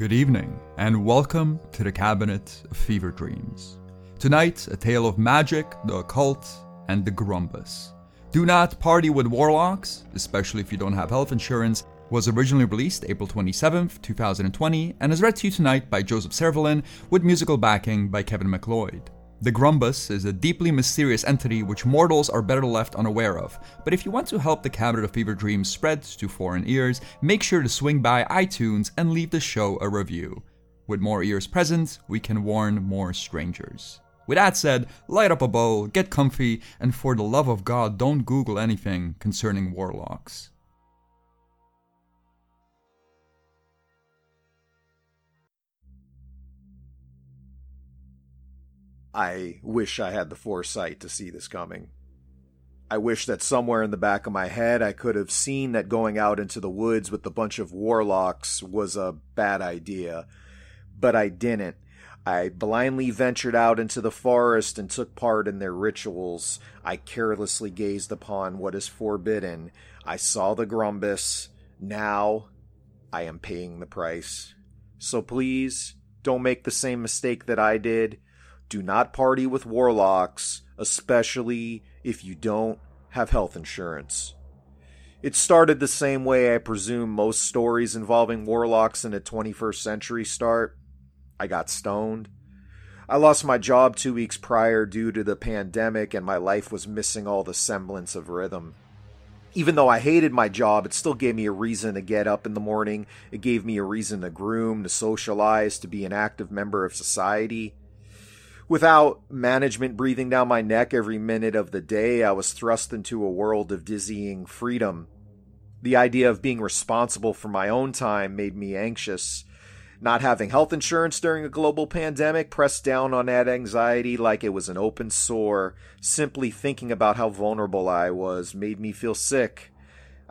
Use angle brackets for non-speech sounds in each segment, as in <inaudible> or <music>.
Good evening, and welcome to the Cabinet of Fever Dreams. Tonight, a tale of magic, the occult, and the Grumbus. Do not party with warlocks, especially if you don't have health insurance, was originally released April 27th, 2020, and is read to you tonight by Joseph Cervelin with musical backing by Kevin MacLeod. The Grumbus is a deeply mysterious entity which mortals are better left unaware of, but if you want to help the Cabinet of Fever Dreams spread to foreign ears, make sure to swing by iTunes and leave the show a review. With more ears present, we can warn more strangers. With that said, light up a bowl, get comfy, and for the love of God, don't Google anything concerning warlocks. I wish I had the foresight to see this coming. I wish that somewhere in the back of my head I could have seen that going out into the woods with a bunch of warlocks was a bad idea. But I didn't. I blindly ventured out into the forest and took part in their rituals. I carelessly gazed upon what is forbidden. I saw the Grumbus. Now I am paying the price. So please, don't make the same mistake that I did do not party with warlocks, especially if you don't have health insurance. It started the same way I presume most stories involving warlocks in the 21st century start. I got stoned. I lost my job two weeks prior due to the pandemic, and my life was missing all the semblance of rhythm. Even though I hated my job, it still gave me a reason to get up in the morning. It gave me a reason to groom, to socialize, to be an active member of society. Without management breathing down my neck every minute of the day, I was thrust into a world of dizzying freedom. The idea of being responsible for my own time made me anxious. Not having health insurance during a global pandemic pressed down on that anxiety like it was an open sore. Simply thinking about how vulnerable I was made me feel sick.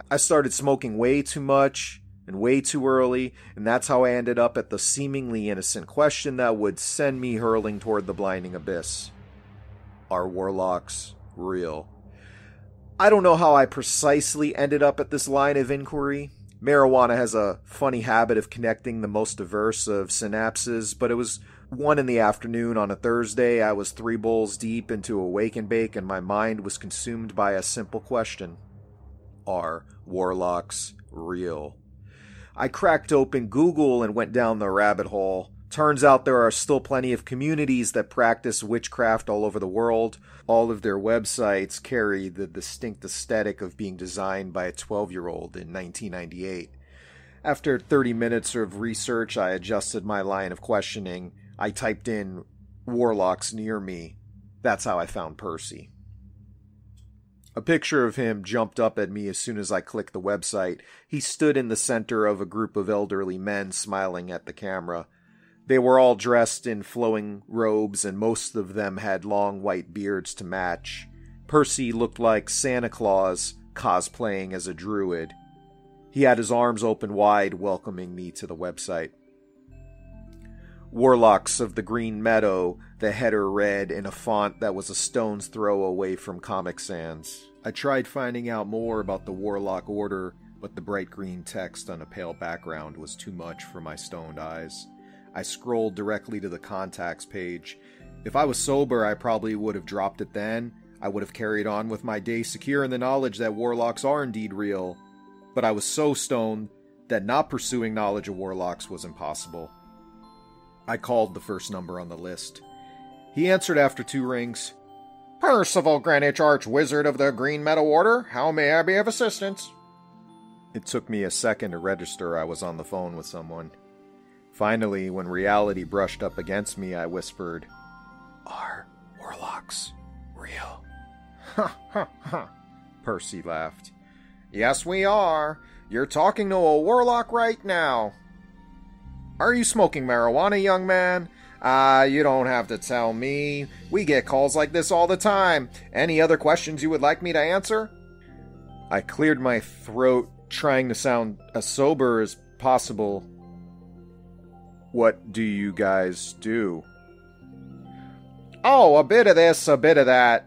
I started smoking way too much and way too early, and that's how I ended up at the seemingly innocent question that would send me hurling toward the blinding abyss. Are warlocks real? I don't know how I precisely ended up at this line of inquiry. Marijuana has a funny habit of connecting the most diverse of synapses, but it was one in the afternoon on a Thursday. I was three bowls deep into a wake and bake, and my mind was consumed by a simple question Are warlocks real? I cracked open Google and went down the rabbit hole. Turns out there are still plenty of communities that practice witchcraft all over the world. All of their websites carry the distinct aesthetic of being designed by a 12 year old in 1998. After 30 minutes of research, I adjusted my line of questioning. I typed in warlocks near me. That's how I found Percy. A picture of him jumped up at me as soon as I clicked the website. He stood in the center of a group of elderly men smiling at the camera. They were all dressed in flowing robes, and most of them had long white beards to match. Percy looked like Santa Claus cosplaying as a druid. He had his arms open wide, welcoming me to the website. Warlocks of the Green Meadow, the header read in a font that was a stone's throw away from Comic Sans. I tried finding out more about the Warlock Order, but the bright green text on a pale background was too much for my stoned eyes. I scrolled directly to the contacts page. If I was sober, I probably would have dropped it then. I would have carried on with my day secure in the knowledge that warlocks are indeed real. But I was so stoned that not pursuing knowledge of warlocks was impossible. I called the first number on the list. He answered after two rings. Percival Greenwich, Archwizard of the Green Meadow Order. How may I be of assistance? It took me a second to register I was on the phone with someone. Finally, when reality brushed up against me, I whispered, Are warlocks real? Ha ha ha. Percy laughed. Yes, we are. You're talking to a warlock right now. Are you smoking marijuana, young man? Ah, uh, you don't have to tell me. We get calls like this all the time. Any other questions you would like me to answer? I cleared my throat, trying to sound as sober as possible. What do you guys do? Oh, a bit of this, a bit of that.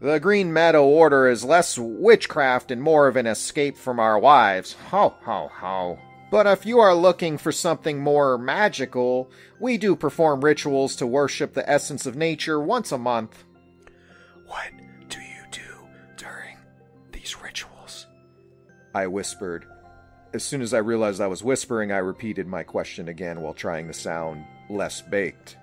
The Green Meadow Order is less witchcraft and more of an escape from our wives. Ho, ho, ho. But if you are looking for something more magical, we do perform rituals to worship the essence of nature once a month. What do you do during these rituals? I whispered. As soon as I realized I was whispering, I repeated my question again while trying to sound less baked.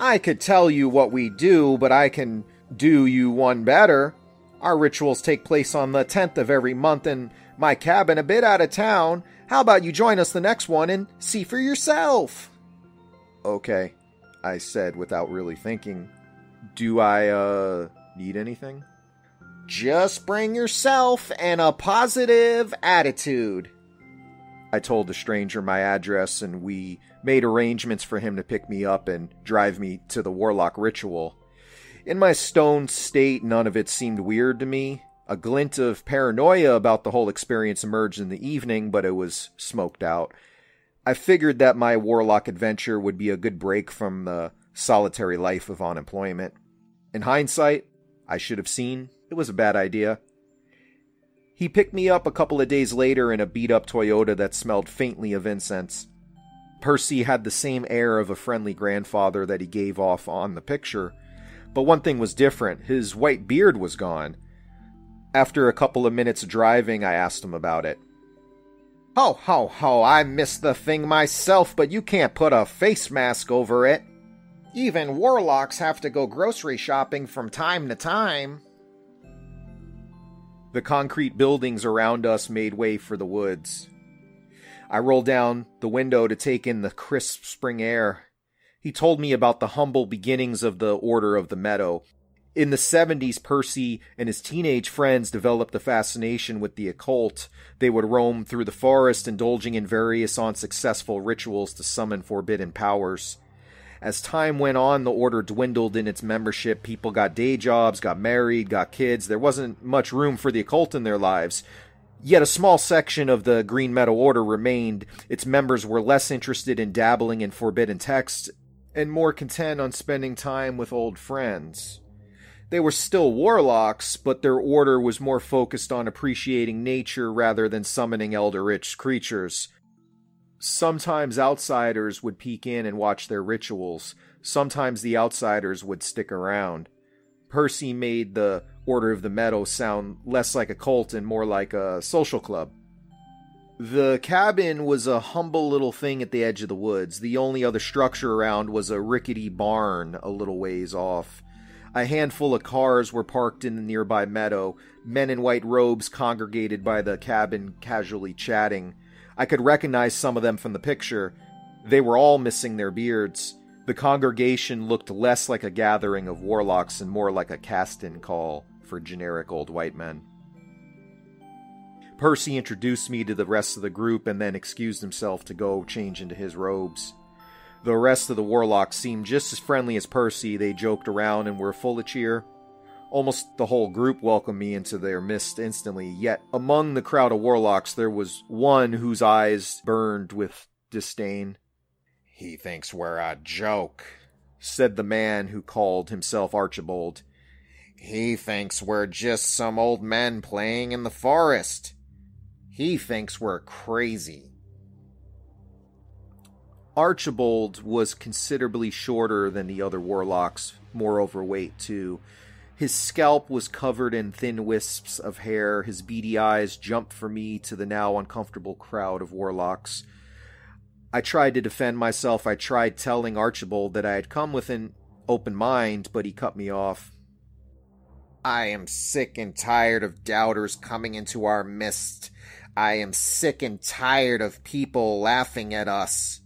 I could tell you what we do, but I can do you one better. Our rituals take place on the 10th of every month in my cabin a bit out of town. How about you join us the next one and see for yourself? Okay, I said without really thinking. Do I, uh, need anything? Just bring yourself and a positive attitude. I told the stranger my address, and we made arrangements for him to pick me up and drive me to the Warlock ritual. In my stoned state, none of it seemed weird to me. A glint of paranoia about the whole experience emerged in the evening, but it was smoked out. I figured that my warlock adventure would be a good break from the solitary life of unemployment. In hindsight, I should have seen it was a bad idea. He picked me up a couple of days later in a beat up Toyota that smelled faintly of incense. Percy had the same air of a friendly grandfather that he gave off on the picture, but one thing was different his white beard was gone. After a couple of minutes driving, I asked him about it. Ho, ho, ho, I missed the thing myself, but you can't put a face mask over it. Even warlocks have to go grocery shopping from time to time. The concrete buildings around us made way for the woods. I rolled down the window to take in the crisp spring air. He told me about the humble beginnings of the Order of the Meadow, in the 70s, Percy and his teenage friends developed a fascination with the occult. They would roam through the forest, indulging in various unsuccessful rituals to summon forbidden powers. As time went on, the order dwindled in its membership. People got day jobs, got married, got kids. There wasn't much room for the occult in their lives. Yet a small section of the Green Meadow Order remained. Its members were less interested in dabbling in forbidden texts and more content on spending time with old friends. They were still warlocks, but their order was more focused on appreciating nature rather than summoning eldritch creatures. Sometimes outsiders would peek in and watch their rituals. Sometimes the outsiders would stick around. Percy made the Order of the Meadow sound less like a cult and more like a social club. The cabin was a humble little thing at the edge of the woods. The only other structure around was a rickety barn a little ways off. A handful of cars were parked in the nearby meadow. Men in white robes congregated by the cabin, casually chatting. I could recognize some of them from the picture. They were all missing their beards. The congregation looked less like a gathering of warlocks and more like a cast in call for generic old white men. Percy introduced me to the rest of the group and then excused himself to go change into his robes. The rest of the warlocks seemed just as friendly as Percy. They joked around and were full of cheer. Almost the whole group welcomed me into their midst instantly, yet among the crowd of warlocks there was one whose eyes burned with disdain. He thinks we're a joke, said the man who called himself Archibald. He thinks we're just some old men playing in the forest. He thinks we're crazy. Archibald was considerably shorter than the other warlocks, more overweight too. His scalp was covered in thin wisps of hair. His beady eyes jumped for me to the now uncomfortable crowd of warlocks. I tried to defend myself. I tried telling Archibald that I had come with an open mind, but he cut me off. I am sick and tired of doubters coming into our midst. I am sick and tired of people laughing at us.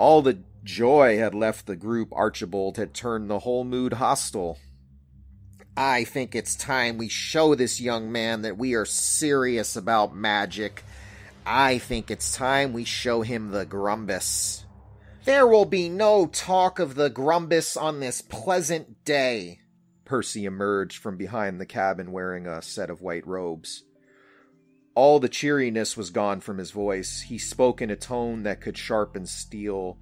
All the joy had left the group. Archibald had turned the whole mood hostile. I think it's time we show this young man that we are serious about magic. I think it's time we show him the Grumbus. There will be no talk of the Grumbus on this pleasant day. Percy emerged from behind the cabin wearing a set of white robes. All the cheeriness was gone from his voice. He spoke in a tone that could sharpen steel.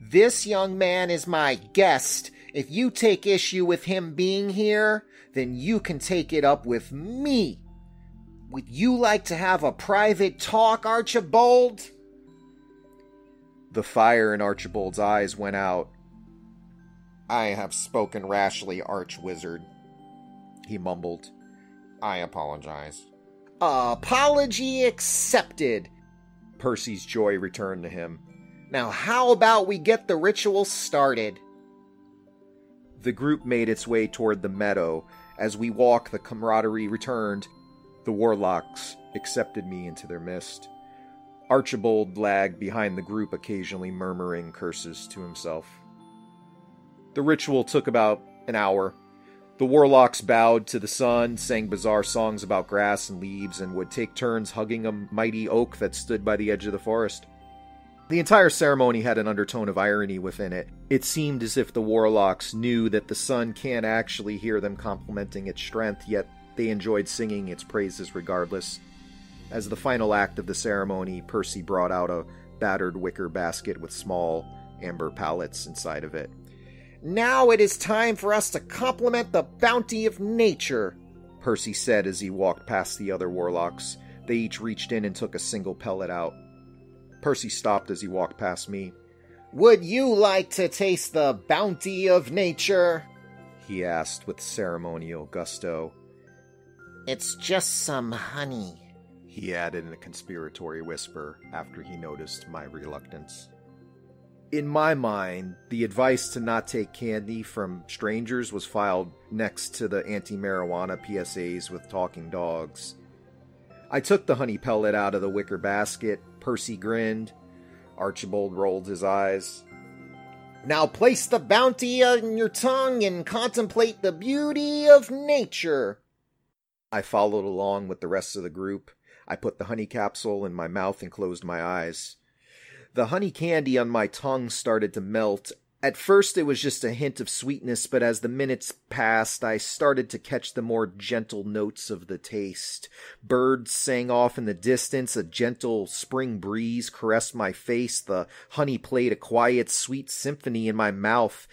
This young man is my guest. If you take issue with him being here, then you can take it up with me. Would you like to have a private talk, Archibald? The fire in Archibald's eyes went out. I have spoken rashly, Arch Wizard, he mumbled. I apologize. Apology accepted. Percy's joy returned to him. Now, how about we get the ritual started? The group made its way toward the meadow. As we walked, the camaraderie returned. The warlocks accepted me into their midst. Archibald lagged behind the group, occasionally murmuring curses to himself. The ritual took about an hour. The warlocks bowed to the sun, sang bizarre songs about grass and leaves, and would take turns hugging a mighty oak that stood by the edge of the forest. The entire ceremony had an undertone of irony within it. It seemed as if the warlocks knew that the sun can't actually hear them complimenting its strength, yet they enjoyed singing its praises regardless. As the final act of the ceremony, Percy brought out a battered wicker basket with small amber pallets inside of it. Now it is time for us to compliment the bounty of nature, Percy said as he walked past the other warlocks. They each reached in and took a single pellet out. Percy stopped as he walked past me. Would you like to taste the bounty of nature? He asked with ceremonial gusto. It's just some honey, he added in a conspiratory whisper after he noticed my reluctance. In my mind, the advice to not take candy from strangers was filed next to the anti marijuana PSAs with talking dogs. I took the honey pellet out of the wicker basket. Percy grinned. Archibald rolled his eyes. Now place the bounty on your tongue and contemplate the beauty of nature. I followed along with the rest of the group. I put the honey capsule in my mouth and closed my eyes. The honey candy on my tongue started to melt. At first, it was just a hint of sweetness, but as the minutes passed, I started to catch the more gentle notes of the taste. Birds sang off in the distance, a gentle spring breeze caressed my face, the honey played a quiet, sweet symphony in my mouth.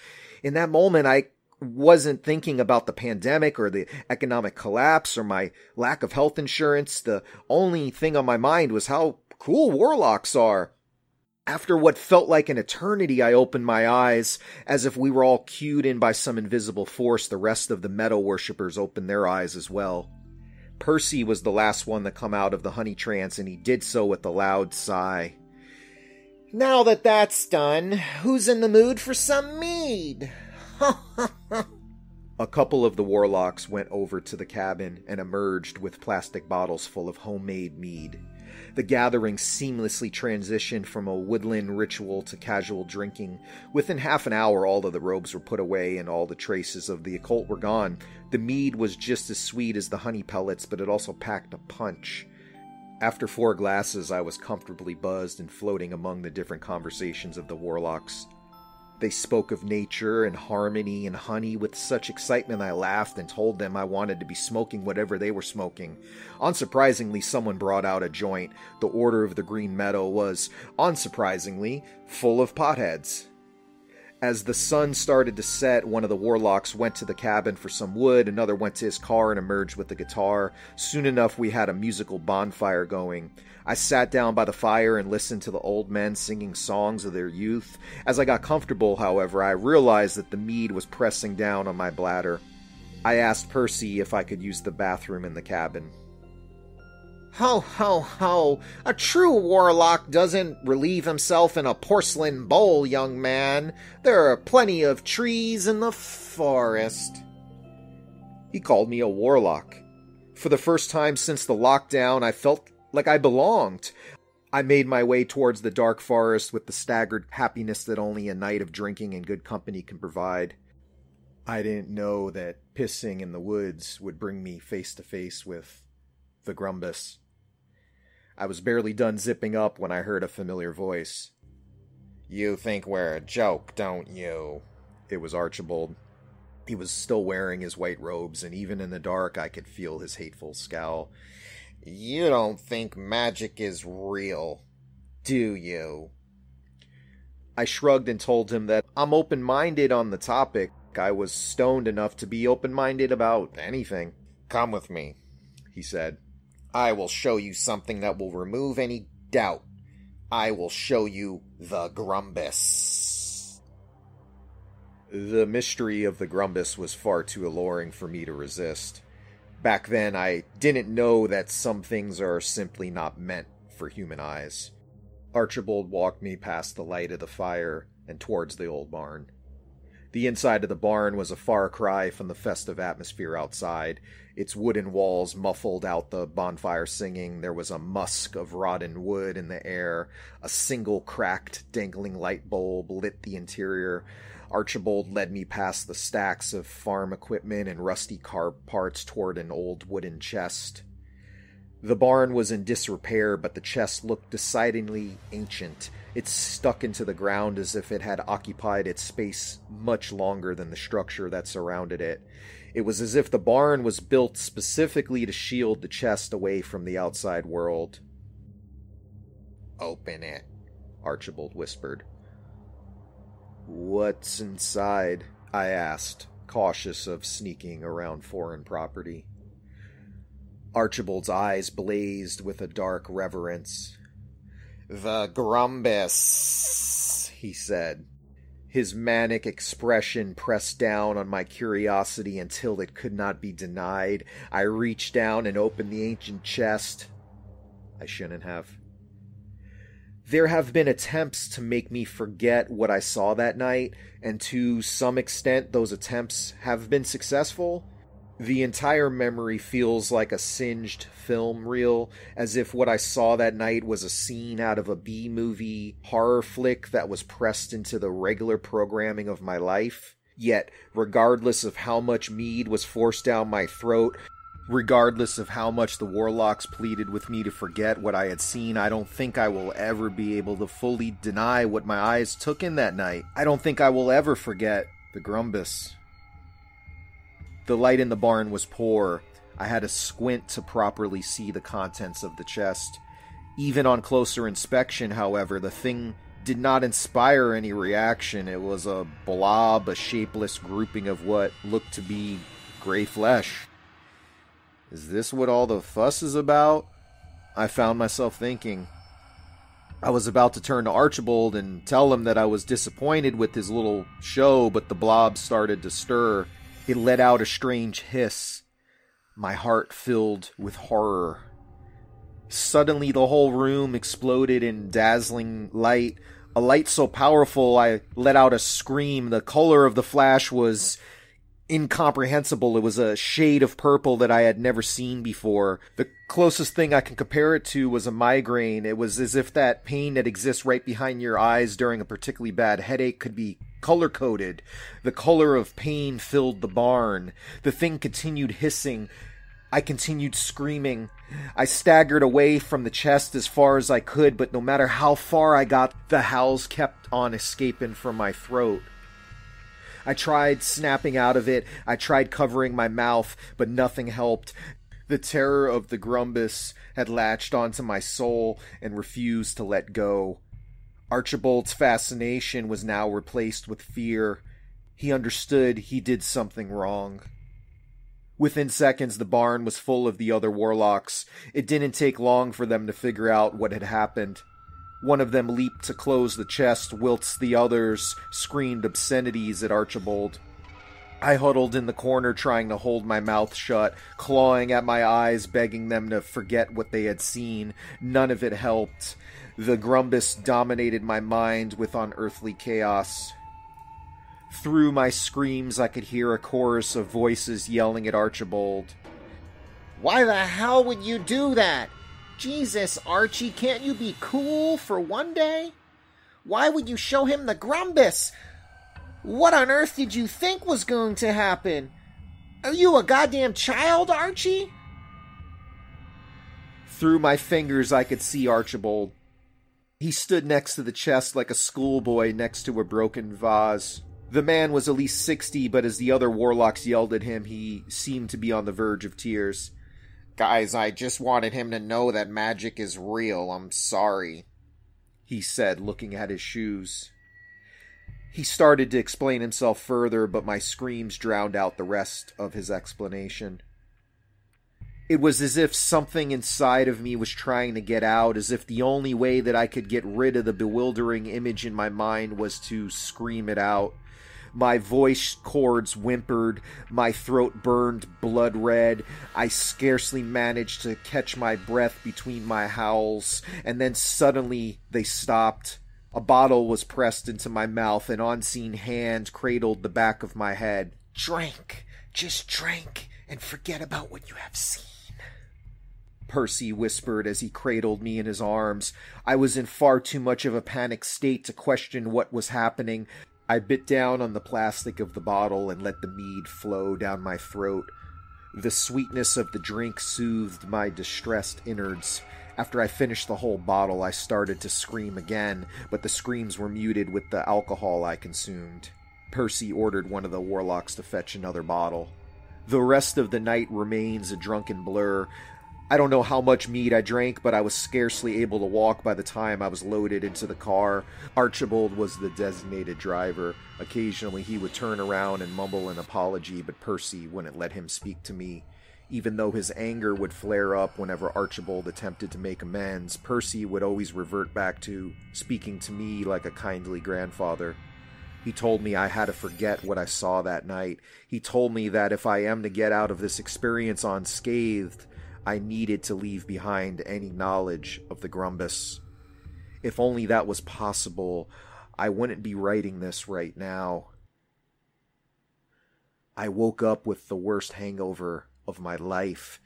In that moment, I wasn't thinking about the pandemic or the economic collapse or my lack of health insurance. The only thing on my mind was how cool warlocks are. After what felt like an eternity, I opened my eyes. As if we were all cued in by some invisible force, the rest of the meadow worshippers opened their eyes as well. Percy was the last one to come out of the honey trance, and he did so with a loud sigh. Now that that's done, who's in the mood for some mead? <laughs> A couple of the warlocks went over to the cabin and emerged with plastic bottles full of homemade mead. The gathering seamlessly transitioned from a woodland ritual to casual drinking. Within half an hour, all of the robes were put away and all the traces of the occult were gone. The mead was just as sweet as the honey pellets, but it also packed a punch. After four glasses, I was comfortably buzzed and floating among the different conversations of the warlocks. They spoke of nature and harmony and honey with such excitement I laughed and told them I wanted to be smoking whatever they were smoking. Unsurprisingly, someone brought out a joint. The Order of the Green Meadow was, unsurprisingly, full of potheads. As the sun started to set, one of the warlocks went to the cabin for some wood, another went to his car and emerged with a guitar. Soon enough, we had a musical bonfire going. I sat down by the fire and listened to the old men singing songs of their youth. As I got comfortable, however, I realized that the mead was pressing down on my bladder. I asked Percy if I could use the bathroom in the cabin. Ho, ho, ho! A true warlock doesn't relieve himself in a porcelain bowl, young man. There are plenty of trees in the forest. He called me a warlock. For the first time since the lockdown, I felt like I belonged. I made my way towards the dark forest with the staggered happiness that only a night of drinking and good company can provide. I didn't know that pissing in the woods would bring me face to face with the Grumbus. I was barely done zipping up when I heard a familiar voice. You think we're a joke, don't you? It was Archibald. He was still wearing his white robes, and even in the dark I could feel his hateful scowl. You don't think magic is real, do you? I shrugged and told him that I'm open minded on the topic. I was stoned enough to be open minded about anything. Come with me, he said. I will show you something that will remove any doubt. I will show you the Grumbus. The mystery of the Grumbus was far too alluring for me to resist. Back then, I didn't know that some things are simply not meant for human eyes. Archibald walked me past the light of the fire and towards the old barn. The inside of the barn was a far cry from the festive atmosphere outside. Its wooden walls muffled out the bonfire singing. There was a musk of rotten wood in the air. A single cracked, dangling light bulb lit the interior. Archibald led me past the stacks of farm equipment and rusty car parts toward an old wooden chest. The barn was in disrepair, but the chest looked decidedly ancient. It stuck into the ground as if it had occupied its space much longer than the structure that surrounded it. It was as if the barn was built specifically to shield the chest away from the outside world. Open it, Archibald whispered. What's inside? I asked, cautious of sneaking around foreign property. Archibald's eyes blazed with a dark reverence. The Grumbus, he said. His manic expression pressed down on my curiosity until it could not be denied. I reached down and opened the ancient chest. I shouldn't have. There have been attempts to make me forget what I saw that night, and to some extent, those attempts have been successful. The entire memory feels like a singed film reel, as if what I saw that night was a scene out of a B movie horror flick that was pressed into the regular programming of my life. Yet, regardless of how much mead was forced down my throat, regardless of how much the warlocks pleaded with me to forget what I had seen, I don't think I will ever be able to fully deny what my eyes took in that night. I don't think I will ever forget the Grumbus. The light in the barn was poor. I had to squint to properly see the contents of the chest. Even on closer inspection, however, the thing did not inspire any reaction. It was a blob, a shapeless grouping of what looked to be gray flesh. Is this what all the fuss is about? I found myself thinking. I was about to turn to Archibald and tell him that I was disappointed with his little show, but the blob started to stir. It let out a strange hiss. My heart filled with horror. Suddenly, the whole room exploded in dazzling light. A light so powerful, I let out a scream. The color of the flash was incomprehensible. It was a shade of purple that I had never seen before. The closest thing I can compare it to was a migraine. It was as if that pain that exists right behind your eyes during a particularly bad headache could be color coded. The color of pain filled the barn. The thing continued hissing. I continued screaming. I staggered away from the chest as far as I could, but no matter how far I got, the howls kept on escaping from my throat. I tried snapping out of it. I tried covering my mouth, but nothing helped. The terror of the Grumbus had latched onto my soul and refused to let go. Archibald's fascination was now replaced with fear. He understood he did something wrong. Within seconds, the barn was full of the other warlocks. It didn't take long for them to figure out what had happened. One of them leaped to close the chest, whilst the others screamed obscenities at Archibald. I huddled in the corner trying to hold my mouth shut, clawing at my eyes, begging them to forget what they had seen. None of it helped. The Grumbus dominated my mind with unearthly chaos. Through my screams, I could hear a chorus of voices yelling at Archibald. Why the hell would you do that? Jesus, Archie, can't you be cool for one day? Why would you show him the Grumbus? What on earth did you think was going to happen? Are you a goddamn child, Archie? Through my fingers, I could see Archibald. He stood next to the chest like a schoolboy next to a broken vase. The man was at least sixty, but as the other warlocks yelled at him, he seemed to be on the verge of tears. Guys, I just wanted him to know that magic is real. I'm sorry, he said, looking at his shoes. He started to explain himself further, but my screams drowned out the rest of his explanation. It was as if something inside of me was trying to get out, as if the only way that I could get rid of the bewildering image in my mind was to scream it out. My voice cords whimpered, my throat burned blood red. I scarcely managed to catch my breath between my howls, and then suddenly they stopped. A bottle was pressed into my mouth, an unseen hand cradled the back of my head. Drink, just drink, and forget about what you have seen. Percy whispered as he cradled me in his arms. I was in far too much of a panic state to question what was happening. I bit down on the plastic of the bottle and let the mead flow down my throat. The sweetness of the drink soothed my distressed innards. After I finished the whole bottle, I started to scream again, but the screams were muted with the alcohol I consumed. Percy ordered one of the warlocks to fetch another bottle. The rest of the night remains a drunken blur. I don't know how much mead I drank, but I was scarcely able to walk by the time I was loaded into the car. Archibald was the designated driver. Occasionally he would turn around and mumble an apology, but Percy wouldn't let him speak to me. Even though his anger would flare up whenever Archibald attempted to make amends, Percy would always revert back to speaking to me like a kindly grandfather. He told me I had to forget what I saw that night. He told me that if I am to get out of this experience unscathed, I needed to leave behind any knowledge of the Grumbus. If only that was possible, I wouldn't be writing this right now. I woke up with the worst hangover of my life.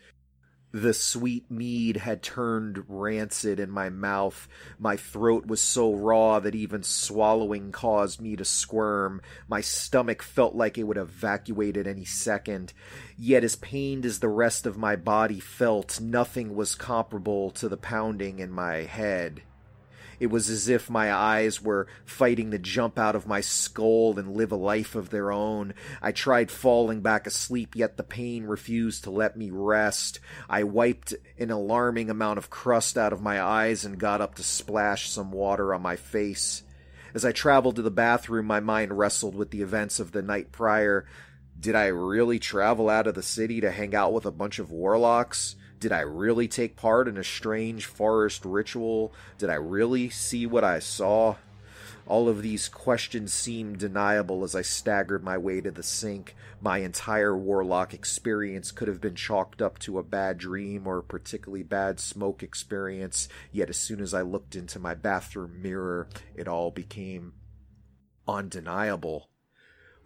The sweet mead had turned rancid in my mouth. My throat was so raw that even swallowing caused me to squirm. My stomach felt like it would evacuate at any second. Yet, as pained as the rest of my body felt, nothing was comparable to the pounding in my head. It was as if my eyes were fighting to jump out of my skull and live a life of their own. I tried falling back asleep, yet the pain refused to let me rest. I wiped an alarming amount of crust out of my eyes and got up to splash some water on my face. As I traveled to the bathroom, my mind wrestled with the events of the night prior. Did I really travel out of the city to hang out with a bunch of warlocks? Did I really take part in a strange forest ritual? Did I really see what I saw? All of these questions seemed deniable as I staggered my way to the sink. My entire warlock experience could have been chalked up to a bad dream or a particularly bad smoke experience, yet as soon as I looked into my bathroom mirror, it all became undeniable.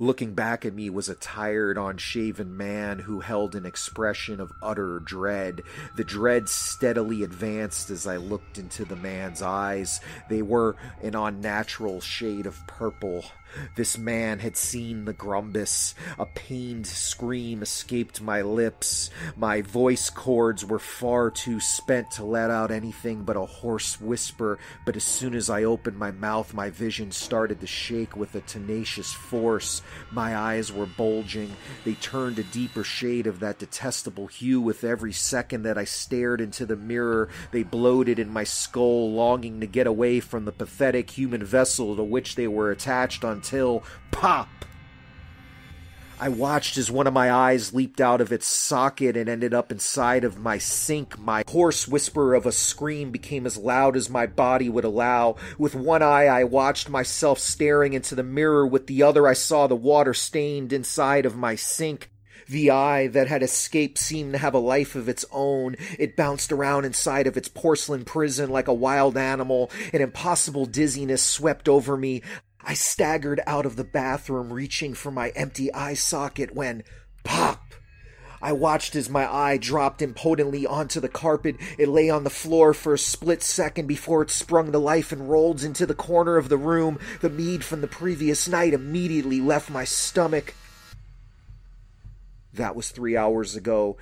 Looking back at me was a tired, unshaven man who held an expression of utter dread. The dread steadily advanced as I looked into the man's eyes. They were an unnatural shade of purple. This man had seen the Grumbus. A pained scream escaped my lips. My voice cords were far too spent to let out anything but a hoarse whisper, but as soon as I opened my mouth, my vision started to shake with a tenacious force. My eyes were bulging. They turned a deeper shade of that detestable hue with every second that I stared into the mirror. They bloated in my skull, longing to get away from the pathetic human vessel to which they were attached until pop. I watched as one of my eyes leaped out of its socket and ended up inside of my sink. My hoarse whisper of a scream became as loud as my body would allow. With one eye, I watched myself staring into the mirror. With the other, I saw the water stained inside of my sink. The eye that had escaped seemed to have a life of its own. It bounced around inside of its porcelain prison like a wild animal. An impossible dizziness swept over me. I staggered out of the bathroom, reaching for my empty eye socket when pop! I watched as my eye dropped impotently onto the carpet. It lay on the floor for a split second before it sprung to life and rolled into the corner of the room. The mead from the previous night immediately left my stomach. That was three hours ago.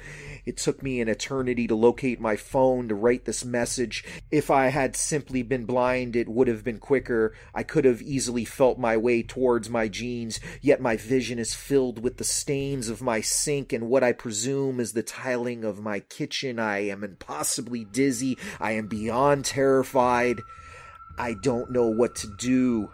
It took me an eternity to locate my phone to write this message. If I had simply been blind, it would have been quicker. I could have easily felt my way towards my jeans, yet my vision is filled with the stains of my sink and what I presume is the tiling of my kitchen. I am impossibly dizzy. I am beyond terrified. I don't know what to do.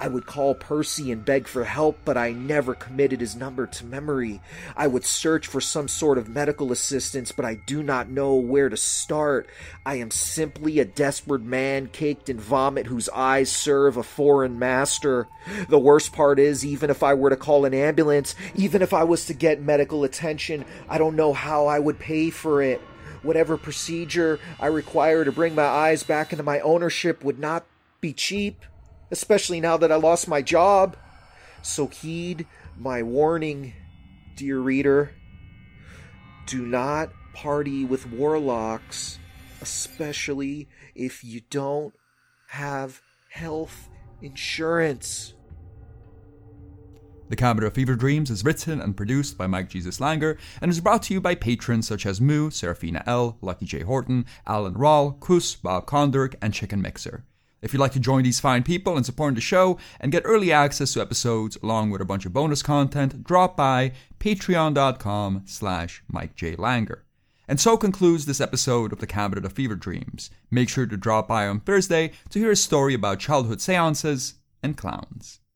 I would call Percy and beg for help, but I never committed his number to memory. I would search for some sort of medical assistance, but I do not know where to start. I am simply a desperate man caked in vomit whose eyes serve a foreign master. The worst part is, even if I were to call an ambulance, even if I was to get medical attention, I don't know how I would pay for it. Whatever procedure I require to bring my eyes back into my ownership would not be cheap especially now that I lost my job. So heed my warning, dear reader. Do not party with warlocks, especially if you don't have health insurance. The Cabinet of Fever Dreams is written and produced by Mike Jesus Langer and is brought to you by patrons such as Moo, Serafina L, Lucky J. Horton, Alan Rawl, Kus, Bob Kondirk, and Chicken Mixer. If you'd like to join these fine people and support the show and get early access to episodes along with a bunch of bonus content, drop by patreon.com slash Mike J. Langer. And so concludes this episode of the Cabinet of Fever Dreams. Make sure to drop by on Thursday to hear a story about childhood seances and clowns.